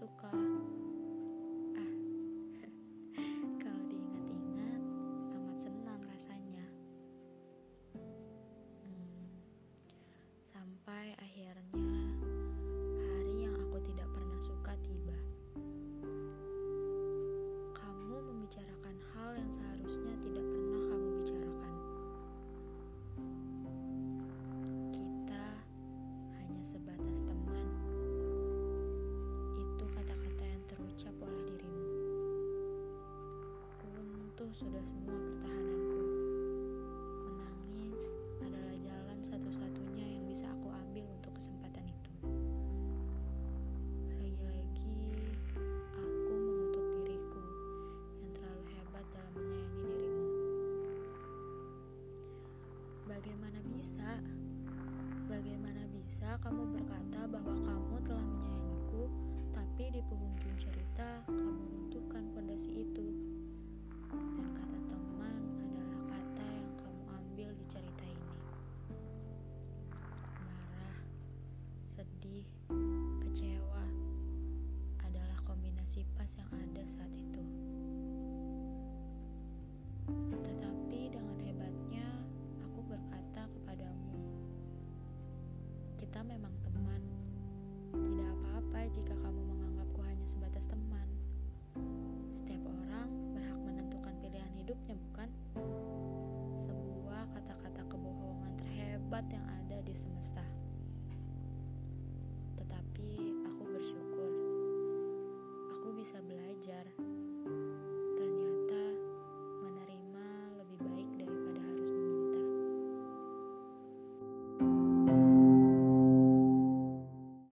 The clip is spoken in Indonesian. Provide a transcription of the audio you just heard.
suka. Ah, kalau diingat-ingat, amat senang rasanya. Hmm, sampai akhirnya sudah semua pertahananku. Menangis adalah jalan satu-satunya yang bisa aku ambil untuk kesempatan itu. Lagi-lagi, aku mengutuk diriku yang terlalu hebat dalam menyayangi dirimu. Bagaimana bisa? Bagaimana bisa kamu berkata bahwa kamu telah menyayangiku, tapi di penghujung sedih, kecewa adalah kombinasi pas yang ada saat itu. Tetapi dengan hebatnya, aku berkata kepadamu, kita memang teman. Tidak apa-apa jika kamu menganggapku hanya sebatas teman. Setiap orang berhak menentukan pilihan hidupnya, bukan? Sebuah kata-kata kebohongan terhebat yang ada di semesta.